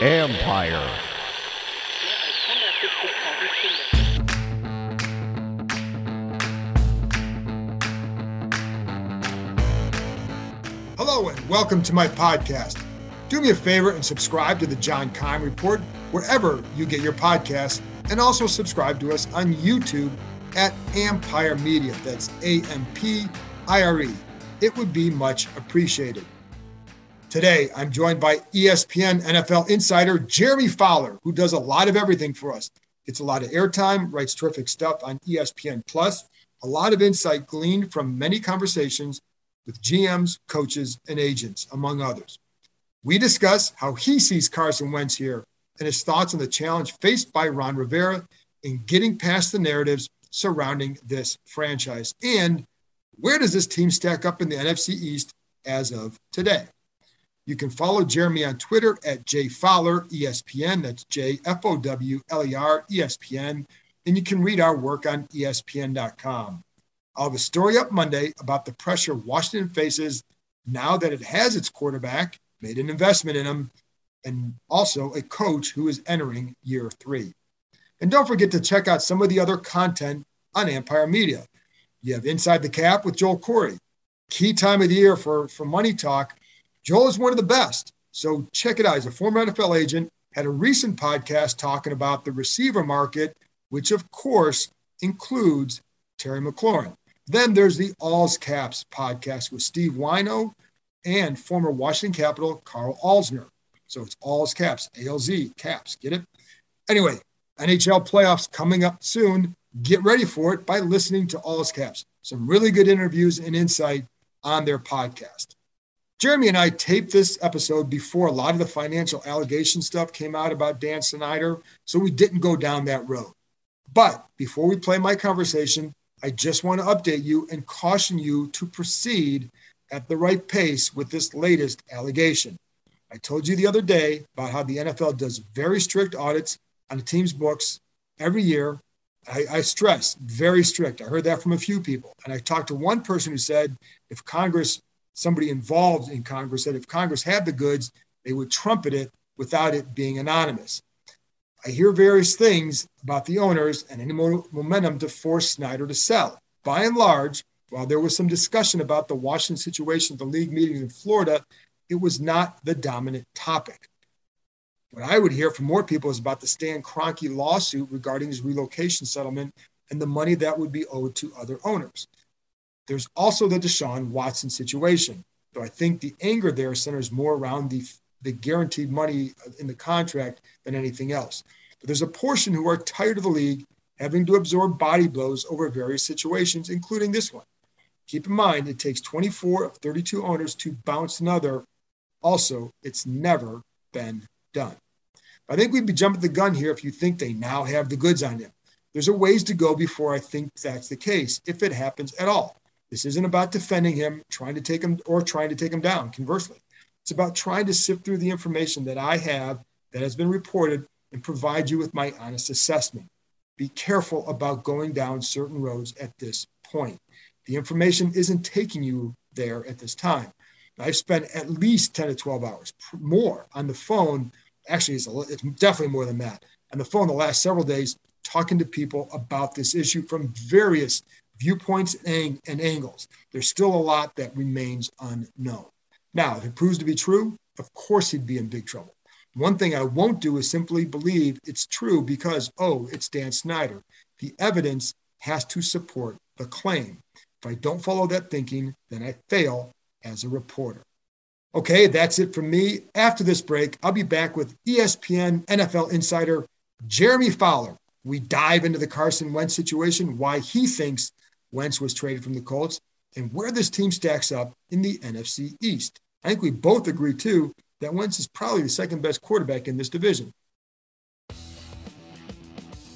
Ampire. Hello and welcome to my podcast. Do me a favor and subscribe to the John Keim Report wherever you get your podcasts, and also subscribe to us on YouTube at Ampire Media. That's A M P I R E. It would be much appreciated. Today, I'm joined by ESPN NFL insider Jeremy Fowler, who does a lot of everything for us. Gets a lot of airtime, writes terrific stuff on ESPN Plus, a lot of insight gleaned from many conversations with GMs, coaches, and agents, among others. We discuss how he sees Carson Wentz here and his thoughts on the challenge faced by Ron Rivera in getting past the narratives surrounding this franchise and where does this team stack up in the NFC East as of today. You can follow Jeremy on Twitter at jfowler ESPN. That's J F O W L E R ESPN. And you can read our work on ESPN.com. I'll have a story up Monday about the pressure Washington faces now that it has its quarterback, made an investment in him, and also a coach who is entering year three. And don't forget to check out some of the other content on Ampire Media. You have Inside the Cap with Joel Corry, Key time of the year for, for Money Talk Joel is one of the best. So check it out. He's a former NFL agent, had a recent podcast talking about the receiver market, which of course includes Terry McLaurin. Then there's the Alls Caps podcast with Steve Wino and former Washington Capital Carl Alzner. So it's Alls Caps, ALZ Caps. Get it? Anyway, NHL playoffs coming up soon. Get ready for it by listening to Alls Caps. Some really good interviews and insight on their podcast. Jeremy and I taped this episode before a lot of the financial allegation stuff came out about Dan Snyder, so we didn't go down that road. But before we play my conversation, I just want to update you and caution you to proceed at the right pace with this latest allegation. I told you the other day about how the NFL does very strict audits on the team's books every year. I, I stress very strict. I heard that from a few people. And I talked to one person who said if Congress somebody involved in Congress that if Congress had the goods, they would trumpet it without it being anonymous. I hear various things about the owners and any momentum to force Snyder to sell. By and large, while there was some discussion about the Washington situation at the league meetings in Florida, it was not the dominant topic. What I would hear from more people is about the Stan Kroenke lawsuit regarding his relocation settlement and the money that would be owed to other owners. There's also the Deshaun Watson situation, though I think the anger there centers more around the, the guaranteed money in the contract than anything else. But there's a portion who are tired of the league having to absorb body blows over various situations, including this one. Keep in mind, it takes 24 of 32 owners to bounce another. Also, it's never been done. I think we'd be jumping the gun here if you think they now have the goods on him. There's a ways to go before I think that's the case, if it happens at all. This isn't about defending him, trying to take him or trying to take him down. Conversely, it's about trying to sift through the information that I have that has been reported and provide you with my honest assessment. Be careful about going down certain roads at this point. The information isn't taking you there at this time. I've spent at least 10 to 12 hours more on the phone. Actually, it's, a, it's definitely more than that. On the phone the last several days, talking to people about this issue from various viewpoints and, angles. There's still a lot that remains unknown. Now, if it proves to be true, of course he'd be in big trouble. One thing I won't do is simply believe it's true because, oh, it's Dan Snyder. The evidence has to support the claim. If I don't follow that thinking, then I fail as a reporter. Okay, that's it from me. After this break, I'll be back with ESPN NFL insider Jeremy Fowler. We dive into the Carson Wentz situation, why he thinks Wentz was traded from the Colts, and where this team stacks up in the NFC East. I think we both agree, too, that Wentz is probably the second best quarterback in this division.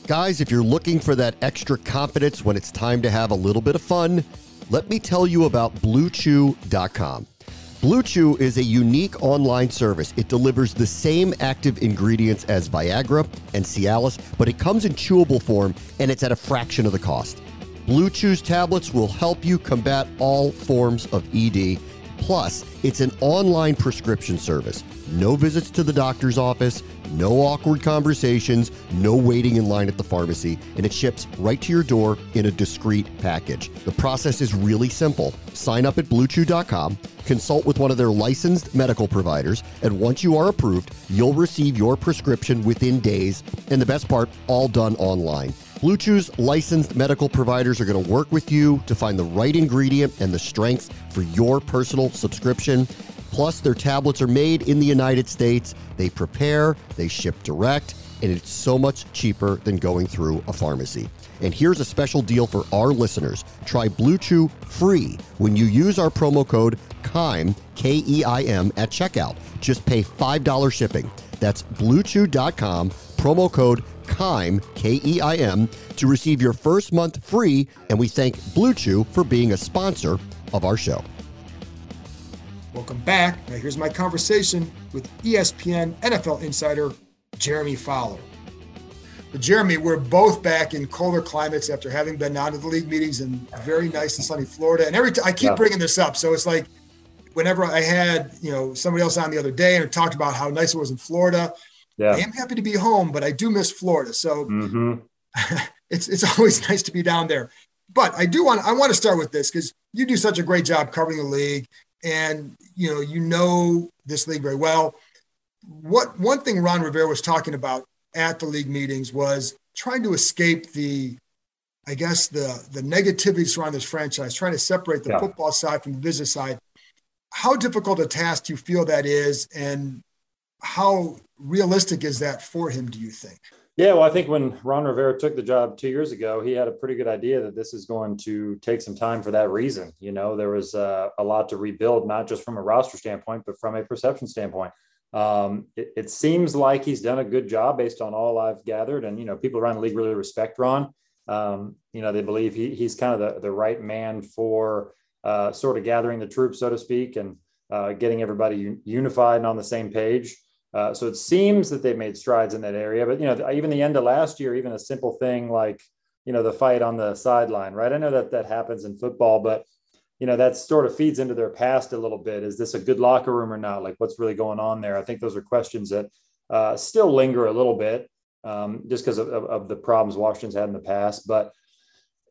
Guys, if you're looking for that extra confidence when it's time to have a little bit of fun, let me tell you about BlueChew.com. Blue Chew is a unique online service. It delivers the same active ingredients as Viagra and Cialis, but it comes in chewable form and it's at a fraction of the cost. Blue Chew's tablets will help you combat all forms of ED Plus, it's an online prescription service. No visits to the doctor's office, no awkward conversations, no waiting in line at the pharmacy, and it ships right to your door in a discreet package. The process is really simple. Sign up at bluechew.com, consult with one of their licensed medical providers, and once you are approved, you'll receive your prescription within days. And the best part, all done online. Blue Chew's licensed medical providers are going to work with you to find the right ingredient and the strengths for your personal subscription. Plus, their tablets are made in the United States. They prepare, they ship direct, and it's so much cheaper than going through a pharmacy. And here's a special deal for our listeners. Try Blue Chew free when you use our promo code KEIM, K E I M, at checkout. Just pay $5 shipping. That's bluechew.com, promo code KEIM, K E I M, to receive your first month free. And we thank Blue Chew for being a sponsor of our show. Welcome back. Now, here's my conversation with ESPN NFL insider Jeremy Fowler. But Jeremy, we're both back in colder climates after having been out of the league meetings in very nice and sunny Florida. And every time I keep yeah. bringing this up, so it's like whenever I had you know somebody else on the other day and talked about how nice it was in Florida, yeah. I am happy to be home, but I do miss Florida. So mm-hmm. it's it's always nice to be down there. But I do want I want to start with this because you do such a great job covering the league, and you know you know this league very well. What one thing Ron Rivera was talking about at the league meetings was trying to escape the I guess the the negativity surrounding this franchise, trying to separate the yeah. football side from the business side. How difficult a task do you feel that is, and how realistic is that for him, do you think? Yeah, well, I think when Ron Rivera took the job two years ago, he had a pretty good idea that this is going to take some time for that reason. You know, there was uh, a lot to rebuild, not just from a roster standpoint, but from a perception standpoint. Um, it, it, seems like he's done a good job based on all I've gathered. And, you know, people around the league really respect Ron. Um, you know, they believe he, he's kind of the, the right man for uh, sort of gathering the troops, so to speak, and uh, getting everybody unified and on the same page. Uh, so it seems that they've made strides in that area. But you know, even the end of last year, even a simple thing like you know the fight on the sideline, right? I know that that happens in football, but you know that sort of feeds into their past a little bit. Is this a good locker room or not? Like, what's really going on there? I think those are questions that uh, still linger a little bit, um, just because of, of, of the problems Washington's had in the past. But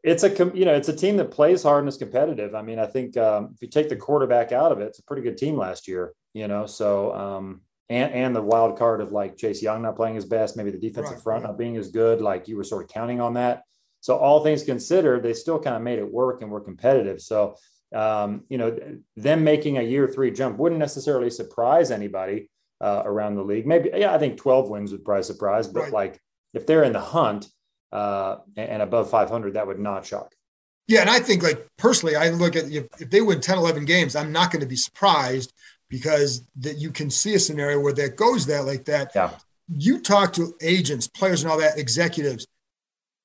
it's a you know it's a team that plays hard and is competitive. I mean, I think um, if you take the quarterback out of it, it's a pretty good team last year. You know, so um, and and the wild card of like Chase Young not playing his best, maybe the defensive right, front right. not being as good, like you were sort of counting on that. So all things considered, they still kind of made it work and were competitive. So um, you know, them making a year three jump wouldn't necessarily surprise anybody uh, around the league. Maybe yeah, I think 12 wins would probably surprise, but right. like if they're in the hunt uh, and above 500, that would not shock. Yeah, and I think like personally, I look at if, if they win 10, 11 games, I'm not going to be surprised because that you can see a scenario where that goes that like that. Yeah. You talk to agents, players, and all that, executives,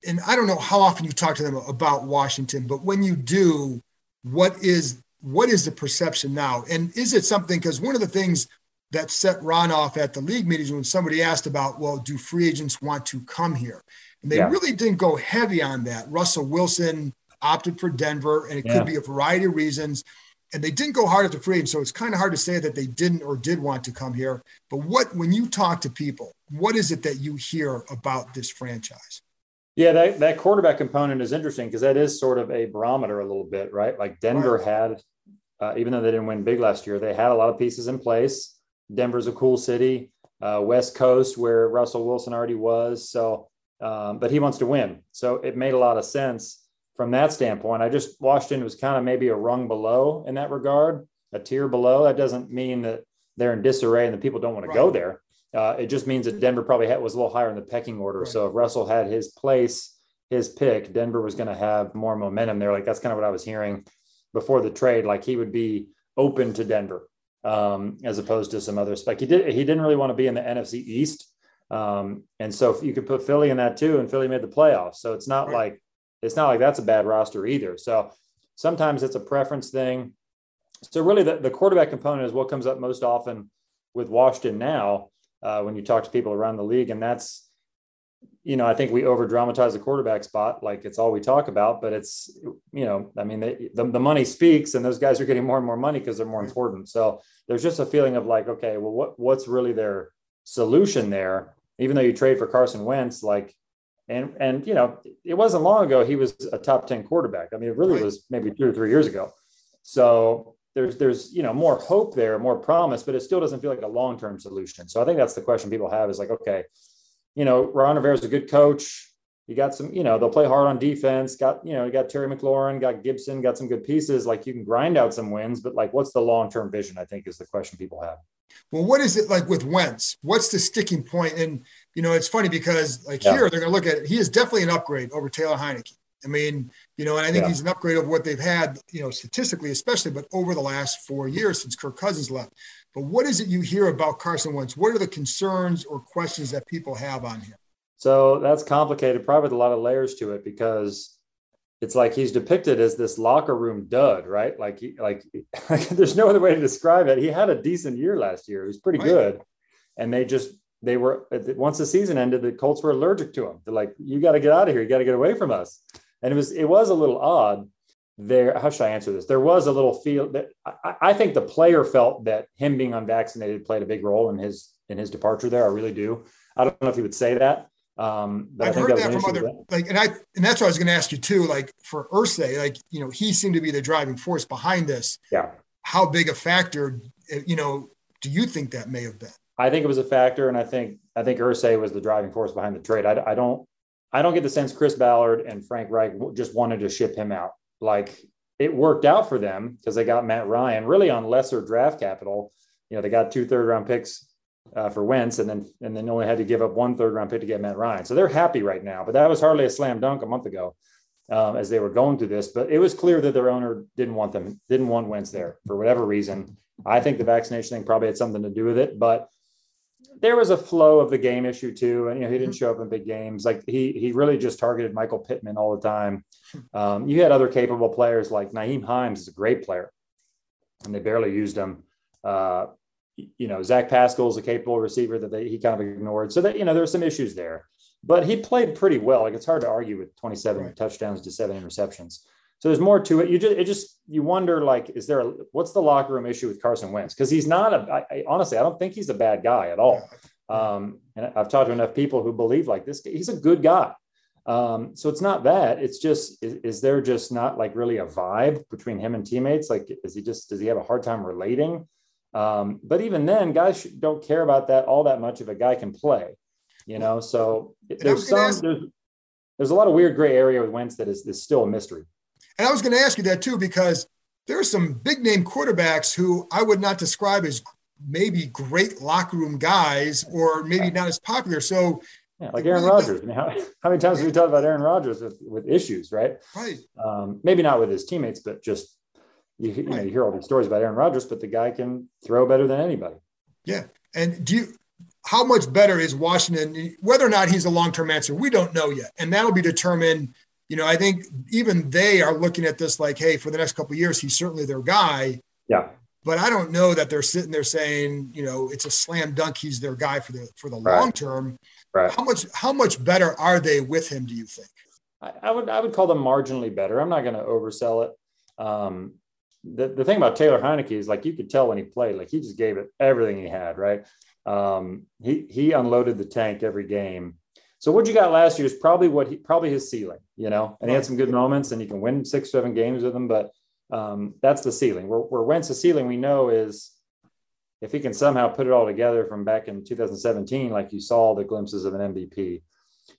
and I don't know how often you talk to them about Washington, but when you do, what is what is the perception now? And is it something? Because one of the things that set Ron off at the league meetings when somebody asked about, well, do free agents want to come here? And they yeah. really didn't go heavy on that. Russell Wilson opted for Denver, and it yeah. could be a variety of reasons and they didn't go hard at the free agent, so it's kind of hard to say that they didn't or did want to come here. But what, when you talk to people, what is it that you hear about this franchise? Yeah, that, that quarterback component is interesting because that is sort of a barometer a little bit, right? Like Denver right. had, uh, even though they didn't win big last year, they had a lot of pieces in place. Denver's a cool city, uh, West Coast, where Russell Wilson already was. So, um, but he wants to win. So it made a lot of sense from that standpoint. I just Washington was kind of maybe a rung below in that regard, a tier below. That doesn't mean that they're in disarray and the people don't want right. to go there. Uh, it just means that Denver probably had, was a little higher in the pecking order. Right. So if Russell had his place, his pick, Denver was going to have more momentum there. Like that's kind of what I was hearing before the trade. Like he would be open to Denver um, as opposed to some other spec. He did. He didn't really want to be in the NFC East, um, and so if you could put Philly in that too, and Philly made the playoffs. So it's not right. like it's not like that's a bad roster either. So sometimes it's a preference thing. So really, the, the quarterback component is what comes up most often with Washington now uh, when you talk to people around the league, and that's you know, I think we over dramatize the quarterback spot. Like it's all we talk about, but it's, you know, I mean, they, the, the money speaks and those guys are getting more and more money because they're more important. So there's just a feeling of like, okay, well, what, what's really their solution there? Even though you trade for Carson Wentz, like, and, and, you know, it wasn't long ago, he was a top 10 quarterback. I mean, it really was maybe two or three years ago. So there's, there's, you know, more hope there, more promise, but it still doesn't feel like a long-term solution. So I think that's the question people have is like, okay, you know, Ron Rivera is a good coach. You got some, you know, they'll play hard on defense. Got, you know, you got Terry McLaurin, got Gibson, got some good pieces. Like you can grind out some wins, but like, what's the long term vision? I think is the question people have. Well, what is it like with Wentz? What's the sticking point? And you know, it's funny because like yeah. here they're going to look at it. He is definitely an upgrade over Taylor Heinicke. I mean, you know, and I think yeah. he's an upgrade of what they've had, you know, statistically, especially, but over the last four years since Kirk Cousins left. But what is it you hear about Carson Wentz? What are the concerns or questions that people have on him? So that's complicated, probably with a lot of layers to it because it's like he's depicted as this locker room dud, right? Like he, like, there's no other way to describe it. He had a decent year last year. He was pretty right. good, and they just they were once the season ended, the Colts were allergic to him. They're like, "You got to get out of here. You got to get away from us." And it was it was a little odd. There, how should I answer this? There was a little feel that I, I think the player felt that him being unvaccinated played a big role in his in his departure. There, I really do. I don't know if he would say that, um, I've heard that, that from other like, and I and that's what I was going to ask you too. Like for Irsay, like you know, he seemed to be the driving force behind this. Yeah. How big a factor, you know, do you think that may have been? I think it was a factor, and I think I think Irsay was the driving force behind the trade. I, I don't I don't get the sense Chris Ballard and Frank Reich just wanted to ship him out. Like it worked out for them because they got Matt Ryan really on lesser draft capital. You know, they got two third round picks uh, for Wentz, and then and then only had to give up one third round pick to get Matt Ryan. So they're happy right now. But that was hardly a slam dunk a month ago um, as they were going through this. But it was clear that their owner didn't want them, didn't want Wentz there for whatever reason. I think the vaccination thing probably had something to do with it, but there was a flow of the game issue too. And you know, he didn't show up in big games. Like he he really just targeted Michael Pittman all the time. Um, you had other capable players like Nyheim Hines is a great player, and they barely used him. Uh, you know, Zach Pascal is a capable receiver that they, he kind of ignored. So that, you know, there were some issues there, but he played pretty well. Like it's hard to argue with 27 right. touchdowns to seven interceptions. So there's more to it. You just, it just, you wonder like, is there, a, what's the locker room issue with Carson Wentz? Cause he's not a, I, I, honestly, I don't think he's a bad guy at all. Um, and I've talked to enough people who believe like this, he's a good guy. Um, so it's not that it's just, is, is there just not like really a vibe between him and teammates? Like, is he just, does he have a hard time relating? Um, but even then, guys don't care about that all that much if a guy can play, you know. So there's some ask, there's there's a lot of weird gray area with Wentz that is, is still a mystery. And I was going to ask you that too because there are some big name quarterbacks who I would not describe as maybe great locker room guys or maybe not as popular. So yeah, like Aaron really Rodgers. I mean, how, how, many times have we talked about Aaron Rodgers with, with issues, right? Right. Um, maybe not with his teammates, but just you, you, know, you hear all these stories about Aaron Rodgers, but the guy can throw better than anybody. Yeah. And do you, how much better is Washington? Whether or not he's a long term answer, we don't know yet. And that'll be determined. You know, I think even they are looking at this like, hey, for the next couple years, he's certainly their guy. Yeah. But I don't know that they're sitting there saying, you know, it's a slam dunk. He's their guy for the for the right. long term. Right. How much how much better are they with him? Do you think? I, I would I would call them marginally better. I'm not going to oversell it. Um, the, the thing about Taylor Heinicke is like you could tell when he played, like he just gave it everything he had, right? Um, he he unloaded the tank every game. So what you got last year is probably what he probably his ceiling, you know. And he had some good moments, and you can win six, seven games with him, but um, that's the ceiling. Where where the ceiling we know is if he can somehow put it all together from back in 2017, like you saw the glimpses of an MVP.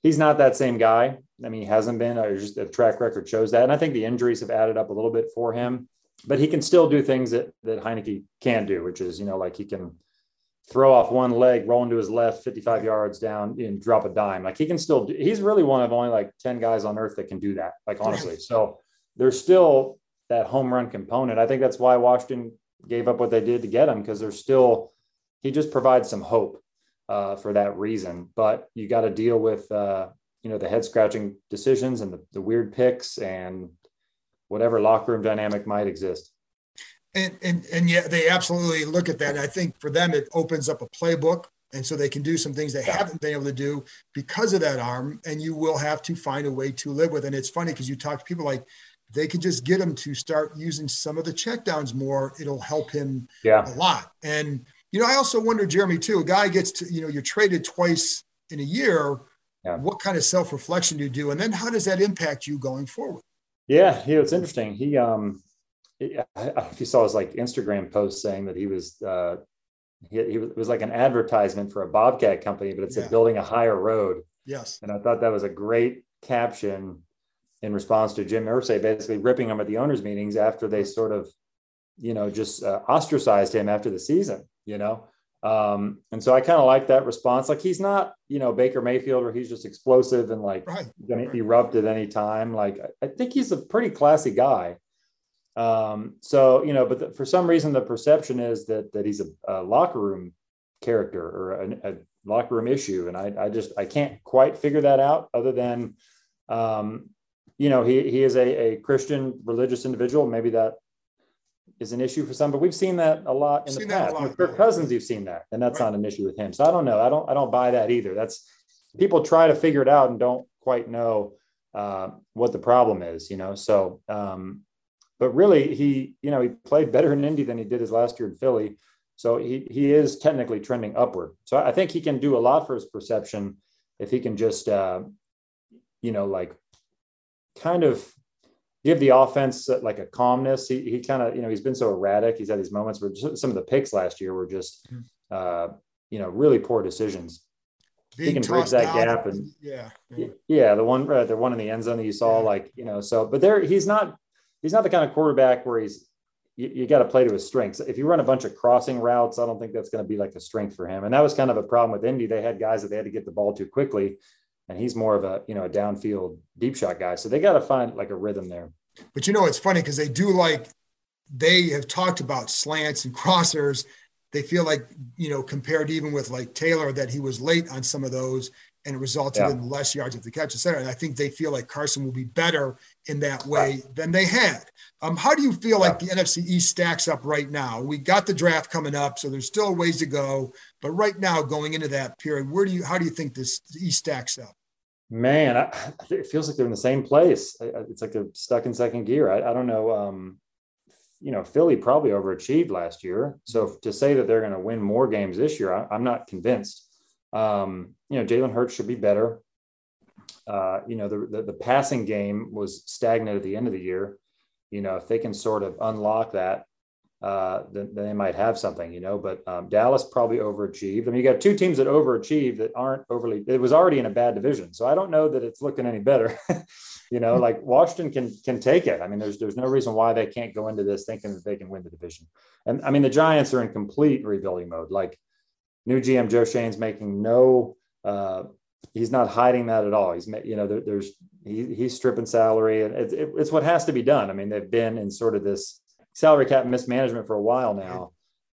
He's not that same guy. I mean, he hasn't been. Or just the track record shows that, and I think the injuries have added up a little bit for him but he can still do things that that Heinicke can do, which is you know like he can throw off one leg, roll into his left, 55 yards down, and drop a dime. Like he can still. Do, he's really one of only like 10 guys on earth that can do that. Like honestly, so there's still that home run component. I think that's why Washington gave up what they did to get him because there's still he just provides some hope uh, for that reason. But you got to deal with uh, you know the head scratching decisions and the, the weird picks and whatever locker room dynamic might exist. And, and and yeah, they absolutely look at that. And I think for them, it opens up a playbook And so they can do some things they yeah. haven't been able to do because of that arm. And you will have to find a way to live with. And it's funny because you talk to people like they can just get him to start using some of the checkdowns more. It'll help him yeah. a lot. And, you know, I also wonder, Jeremy, too, a guy gets to, you know, you're traded twice in a year. Yeah. What kind of self reflection do you do? And then how does that impact you going forward? Yeah, you know, it's interesting. He, um, if you saw his like Instagram post saying that he was, uh, he, he was, it was like an advertisement for a Bobcat company, but it said yeah. building a higher road. Yes. And I thought that was a great caption in response to Jim Irsay basically ripping him at the owners' meetings after they sort of, you know, just uh, ostracized him after the season, you know. Um, and so I kind of like that response. Like he's not, you know, Baker Mayfield, where he's just explosive and like right. going to erupt at any time. Like I think he's a pretty classy guy. Um, so you know, but the, for some reason the perception is that that he's a, a locker room character or a, a, locker room issue, and I, I just I can't quite figure that out. Other than um, you know, he he is a, a Christian religious individual. Maybe that is an issue for some, but we've seen that a lot in the past. With Kirk Cousins, you've seen that, and that's right. not an issue with him. So I don't know. I don't I don't buy that either. That's people try to figure it out and don't quite know uh, what the problem is. You know, so. Um, but really, he you know he played better in Indy than he did his last year in Philly. So he he is technically trending upward. So I think he can do a lot for his perception if he can just uh, you know like kind of give the offense uh, like a calmness. He, he kind of, you know, he's been so erratic. He's had these moments where some of the picks last year were just, hmm. uh, you know, really poor decisions. Being he can bridge that gap and yeah, yeah, yeah, the one, uh, the one in the end zone that you saw, yeah. like, you know, so, but there, he's not, he's not the kind of quarterback where he's, you, you got to play to his strengths. If you run a bunch of crossing routes, I don't think that's going to be like a strength for him. And that was kind of a problem with Indy. They had guys that they had to get the ball to quickly and he's more of a you know a downfield deep shot guy. So they got to find like a rhythm there. But you know, it's funny because they do like they have talked about slants and crossers. They feel like you know compared even with like Taylor that he was late on some of those and it resulted yeah. in less yards of the catch, etc. And I think they feel like Carson will be better in that way right. than they had. Um, how do you feel yeah. like the NFC East stacks up right now? We got the draft coming up, so there's still a ways to go. But right now, going into that period, where do you how do you think this East stacks up? Man, I, it feels like they're in the same place. It's like they're stuck in second gear. I, I don't know. Um, you know, Philly probably overachieved last year. So to say that they're going to win more games this year, I, am not convinced. Um, you know, Jalen Hurts should be better. Uh, you know, the, the, the passing game was stagnant at the end of the year. You know, if they can sort of unlock that, uh, then, then, they might have something, you know. But um, Dallas probably overachieved. I mean, you got two teams that overachieved that aren't overly. It was already in a bad division, so I don't know that it's looking any better. you know, like Washington can can take it. I mean, there's there's no reason why they can't go into this thinking that they can win the division. And I mean, the Giants are in complete rebuilding mode. Like new GM Joe Schoen's making no. Uh, he's not hiding that at all. He's you know there, there's he, he's stripping salary and it, it, it's what has to be done. I mean, they've been in sort of this salary cap mismanagement for a while now.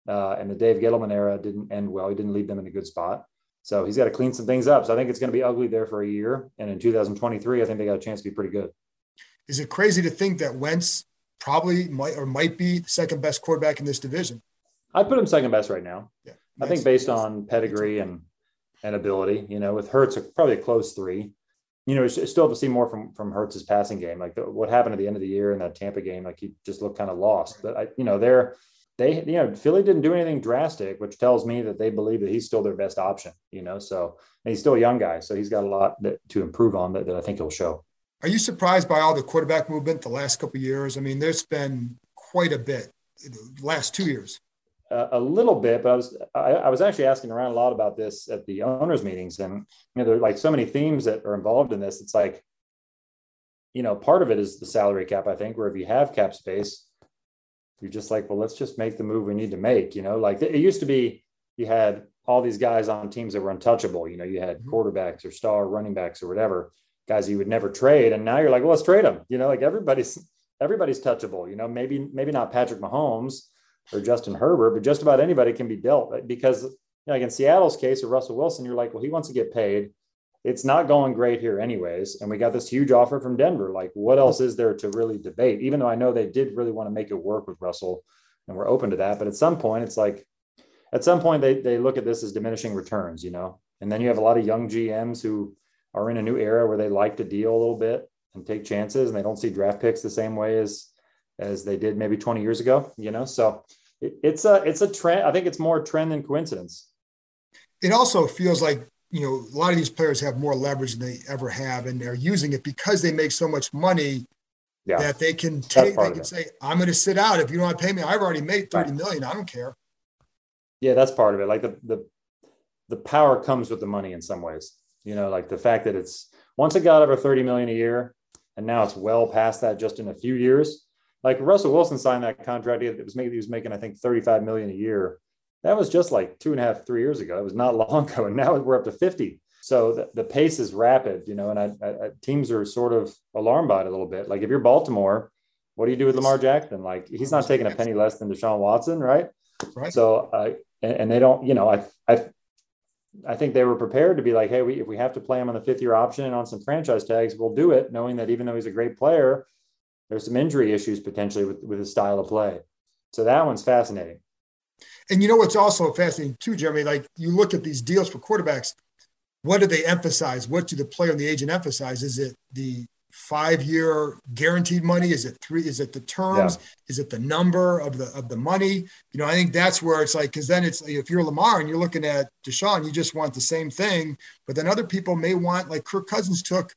Uh, and the Dave Gettleman era didn't end well. He didn't leave them in a good spot. So he's got to clean some things up. So I think it's going to be ugly there for a year. And in 2023, I think they got a chance to be pretty good. Is it crazy to think that Wentz probably might or might be second best quarterback in this division? I'd put him second best right now. Yeah, I think based on pedigree and and ability, you know, with Hurts probably a close three you know, it's still to see more from from Hurts's passing game. Like the, what happened at the end of the year in that Tampa game, like he just looked kind of lost. But I, you know, they're they, you know, Philly didn't do anything drastic, which tells me that they believe that he's still their best option. You know, so he's still a young guy, so he's got a lot that, to improve on that, that I think he'll show. Are you surprised by all the quarterback movement the last couple years? I mean, there's been quite a bit the last two years a little bit, but I was I, I, was actually asking around a lot about this at the owners meetings, and you know, there are like so many themes that are involved in this. It's like, you know, part of it is the salary cap. I think where if you have cap space, you're just like, well, let's just make the move we need to make. You know, like it used to be, you had all these guys on teams that were untouchable. You know, you had mm-hmm. quarterbacks or star running backs or whatever guys you would never trade, and now you're like, well, let's trade them. You know, like everybody's everybody's touchable. You know, maybe maybe not Patrick Mahomes or Justin Herbert, but just about anybody can be dealt because you know, like in Seattle's case or Russell Wilson, you're like, well, he wants to get paid. It's not going great here anyways. And we got this huge offer from Denver. Like, what else is there to really debate? Even though I know they did really want to make it work with Russell and we're open to that. But at some point, it's like, at some point they they look at this as diminishing returns, you know. And then you have a lot of young GMs who are in a new era where they like to deal a little bit and take chances, and they don't see draft picks the same way as as they did maybe 20 years ago, you know. So it, it's a it's a trend. I think it's more trend than coincidence. It also feels like you know a lot of these players have more leverage than they ever have, and they're using it because they make so much money yeah. that they can take. They can say, "I'm going to sit out if you don't want to pay me. I've already made thirty right. million. I don't care." Yeah, that's part of it. Like the the the power comes with the money in some ways. You know, like the fact that it's once it got over 30 million a year and now it's well past that just in a few years. Like Russell Wilson signed that contract. It was making, he was making, I think, 35 million a year. That was just like two and a half, three years ago. It was not long ago. And now we're up to 50. So the, the pace is rapid, you know, and I, I, teams are sort of alarmed by it a little bit. Like if you're Baltimore, what do you do with Lamar Jackson? Like he's not taking a penny less than Deshaun Watson, right? Right. So, uh, and, and, they don't, you know, I, I, I think they were prepared to be like, hey, we, if we have to play him on the fifth year option and on some franchise tags, we'll do it, knowing that even though he's a great player, there's some injury issues potentially with, with his style of play. So that one's fascinating. And you know what's also fascinating too, Jeremy? Like you look at these deals for quarterbacks, what do they emphasize? What do the player and the agent emphasize? Is it the five year guaranteed money? Is it three? Is it the terms? Yeah. Is it the number of the of the money? You know, I think that's where it's like because then it's if you're Lamar and you're looking at Deshaun, you just want the same thing, but then other people may want like Kirk Cousins took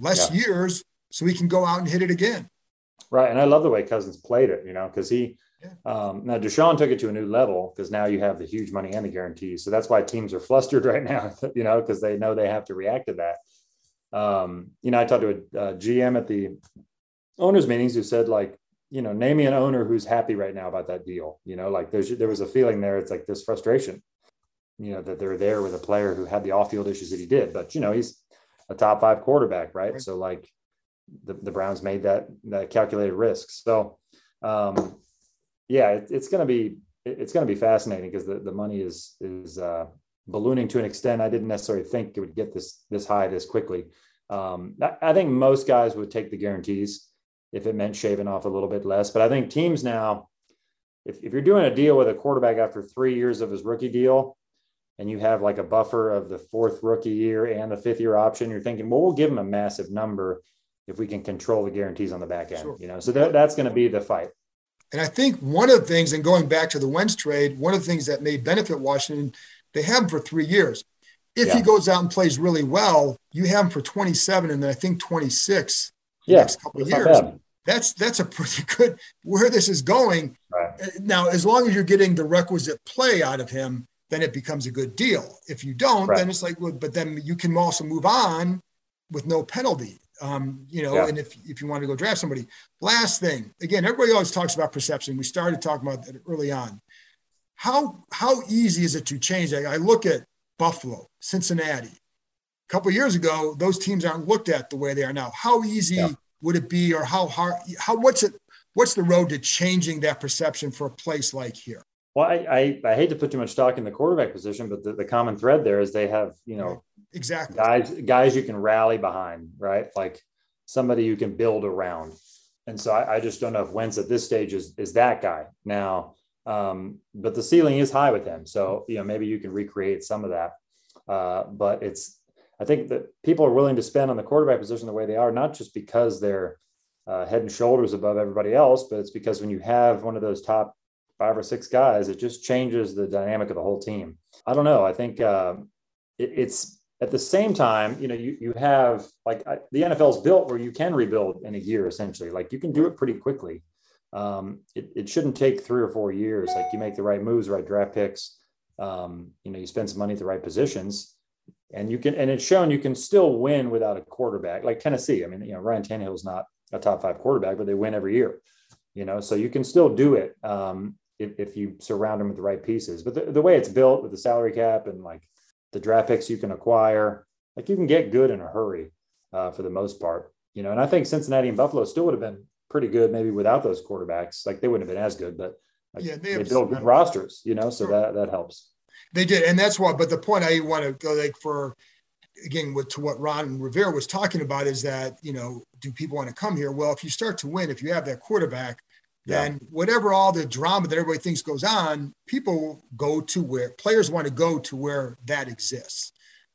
less yeah. years so he can go out and hit it again. Right, and I love the way Cousins played it. You know, because he. Yeah. Um, now Deshaun took it to a new level because now you have the huge money and the guarantees. So that's why teams are flustered right now, you know, because they know they have to react to that um, you know, I talked to a, a GM at the owners meetings who said like, you know, name me an owner who's happy right now about that deal. You know, like there's there was a feeling there. It's like this frustration, you know, that they're there with a player who had the off-field issues that he did. But you know, he's a top five quarterback, right? right. So like the, the Browns made that that calculated risk. So um, yeah, it, it's gonna be it's gonna be fascinating because the, the money is is uh, ballooning to an extent I didn't necessarily think it would get this this high this quickly. Um, I think most guys would take the guarantees if it meant shaving off a little bit less. But I think teams now, if, if you're doing a deal with a quarterback after three years of his rookie deal, and you have like a buffer of the fourth rookie year and the fifth year option, you're thinking, well, we'll give him a massive number if we can control the guarantees on the back end. Sure. You know, so that, that's going to be the fight. And I think one of the things, and going back to the Wentz trade, one of the things that may benefit Washington they have him for three years. If yeah. he goes out and plays really well, you have him for 27 and then I think 26 yeah, next couple years. That's that's a pretty good where this is going. Right. Uh, now, as long as you're getting the requisite play out of him, then it becomes a good deal. If you don't, right. then it's like, well, but then you can also move on with no penalty. Um, you know, yeah. and if if you want to go draft somebody. Last thing, again, everybody always talks about perception. We started talking about that early on how how easy is it to change that? I look at Buffalo, Cincinnati. A couple years ago, those teams aren't looked at the way they are now. How easy yeah. would it be, or how hard? How what's it? What's the road to changing that perception for a place like here? Well, I, I, I hate to put too much stock in the quarterback position, but the, the common thread there is they have you know. Exactly guys guys you can rally behind, right? Like somebody you can build around. And so I, I just don't know if Wentz at this stage is is that guy now um, but the ceiling is high with him. So, you know, maybe you can recreate some of that. Uh, but it's, I think that people are willing to spend on the quarterback position the way they are, not just because they're uh, head and shoulders above everybody else, but it's because when you have one of those top five or six guys, it just changes the dynamic of the whole team. I don't know. I think uh, it, it's at the same time, you know, you, you have like I, the NFL's built where you can rebuild in a year essentially. Like you can do it pretty quickly um, it, it shouldn't take three or four years. Like you make the right moves, right draft picks, um, you know, you spend some money at the right positions, and you can. And it's shown you can still win without a quarterback, like Tennessee. I mean, you know, Ryan Tannehill is not a top five quarterback, but they win every year. You know, so you can still do it um, if, if you surround them with the right pieces. But the, the way it's built with the salary cap and like the draft picks you can acquire, like you can get good in a hurry uh, for the most part. You know, and I think Cincinnati and Buffalo still would have been pretty good maybe without those quarterbacks. Like they wouldn't have been as good, but like yeah, they, they build good rosters, you know, so sure. that that helps. They did, and that's why. But the point I want to go like for again with to what Ron Rivera was talking about is that you know do people want to come here? Well, if you start to win, if you have that quarterback, then yeah. whatever all the drama that everybody thinks goes on, people go to where players want to go to where that exists.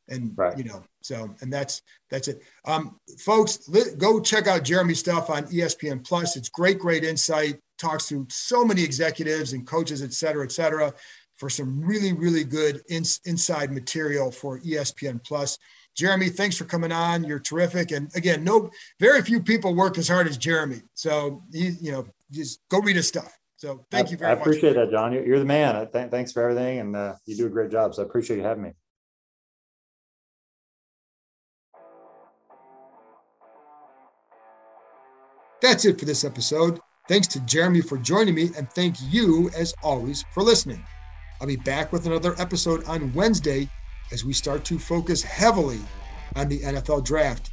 And right. you know, so and that's that's it. Um, folks, let, go check out Jeremy's stuff on ESPN Plus. It's great, great insight. Talks to so many executives and coaches, et cetera, et cetera, for some really, really good ins, inside material for ESPN Plus. Jeremy, thanks for coming on. You're terrific. And again, no, very few people work as hard as Jeremy. So you, you know, just go read his stuff. So thank I, you very much. I appreciate that, John. You're, you're the man. Th- thanks for everything, and uh, you do a great job. So I appreciate you having me. That's it for this episode. Thanks to Jeremy for joining me, and thank you, as always, for listening. I'll be back with another episode on Wednesday as we start to focus heavily on the NFL draft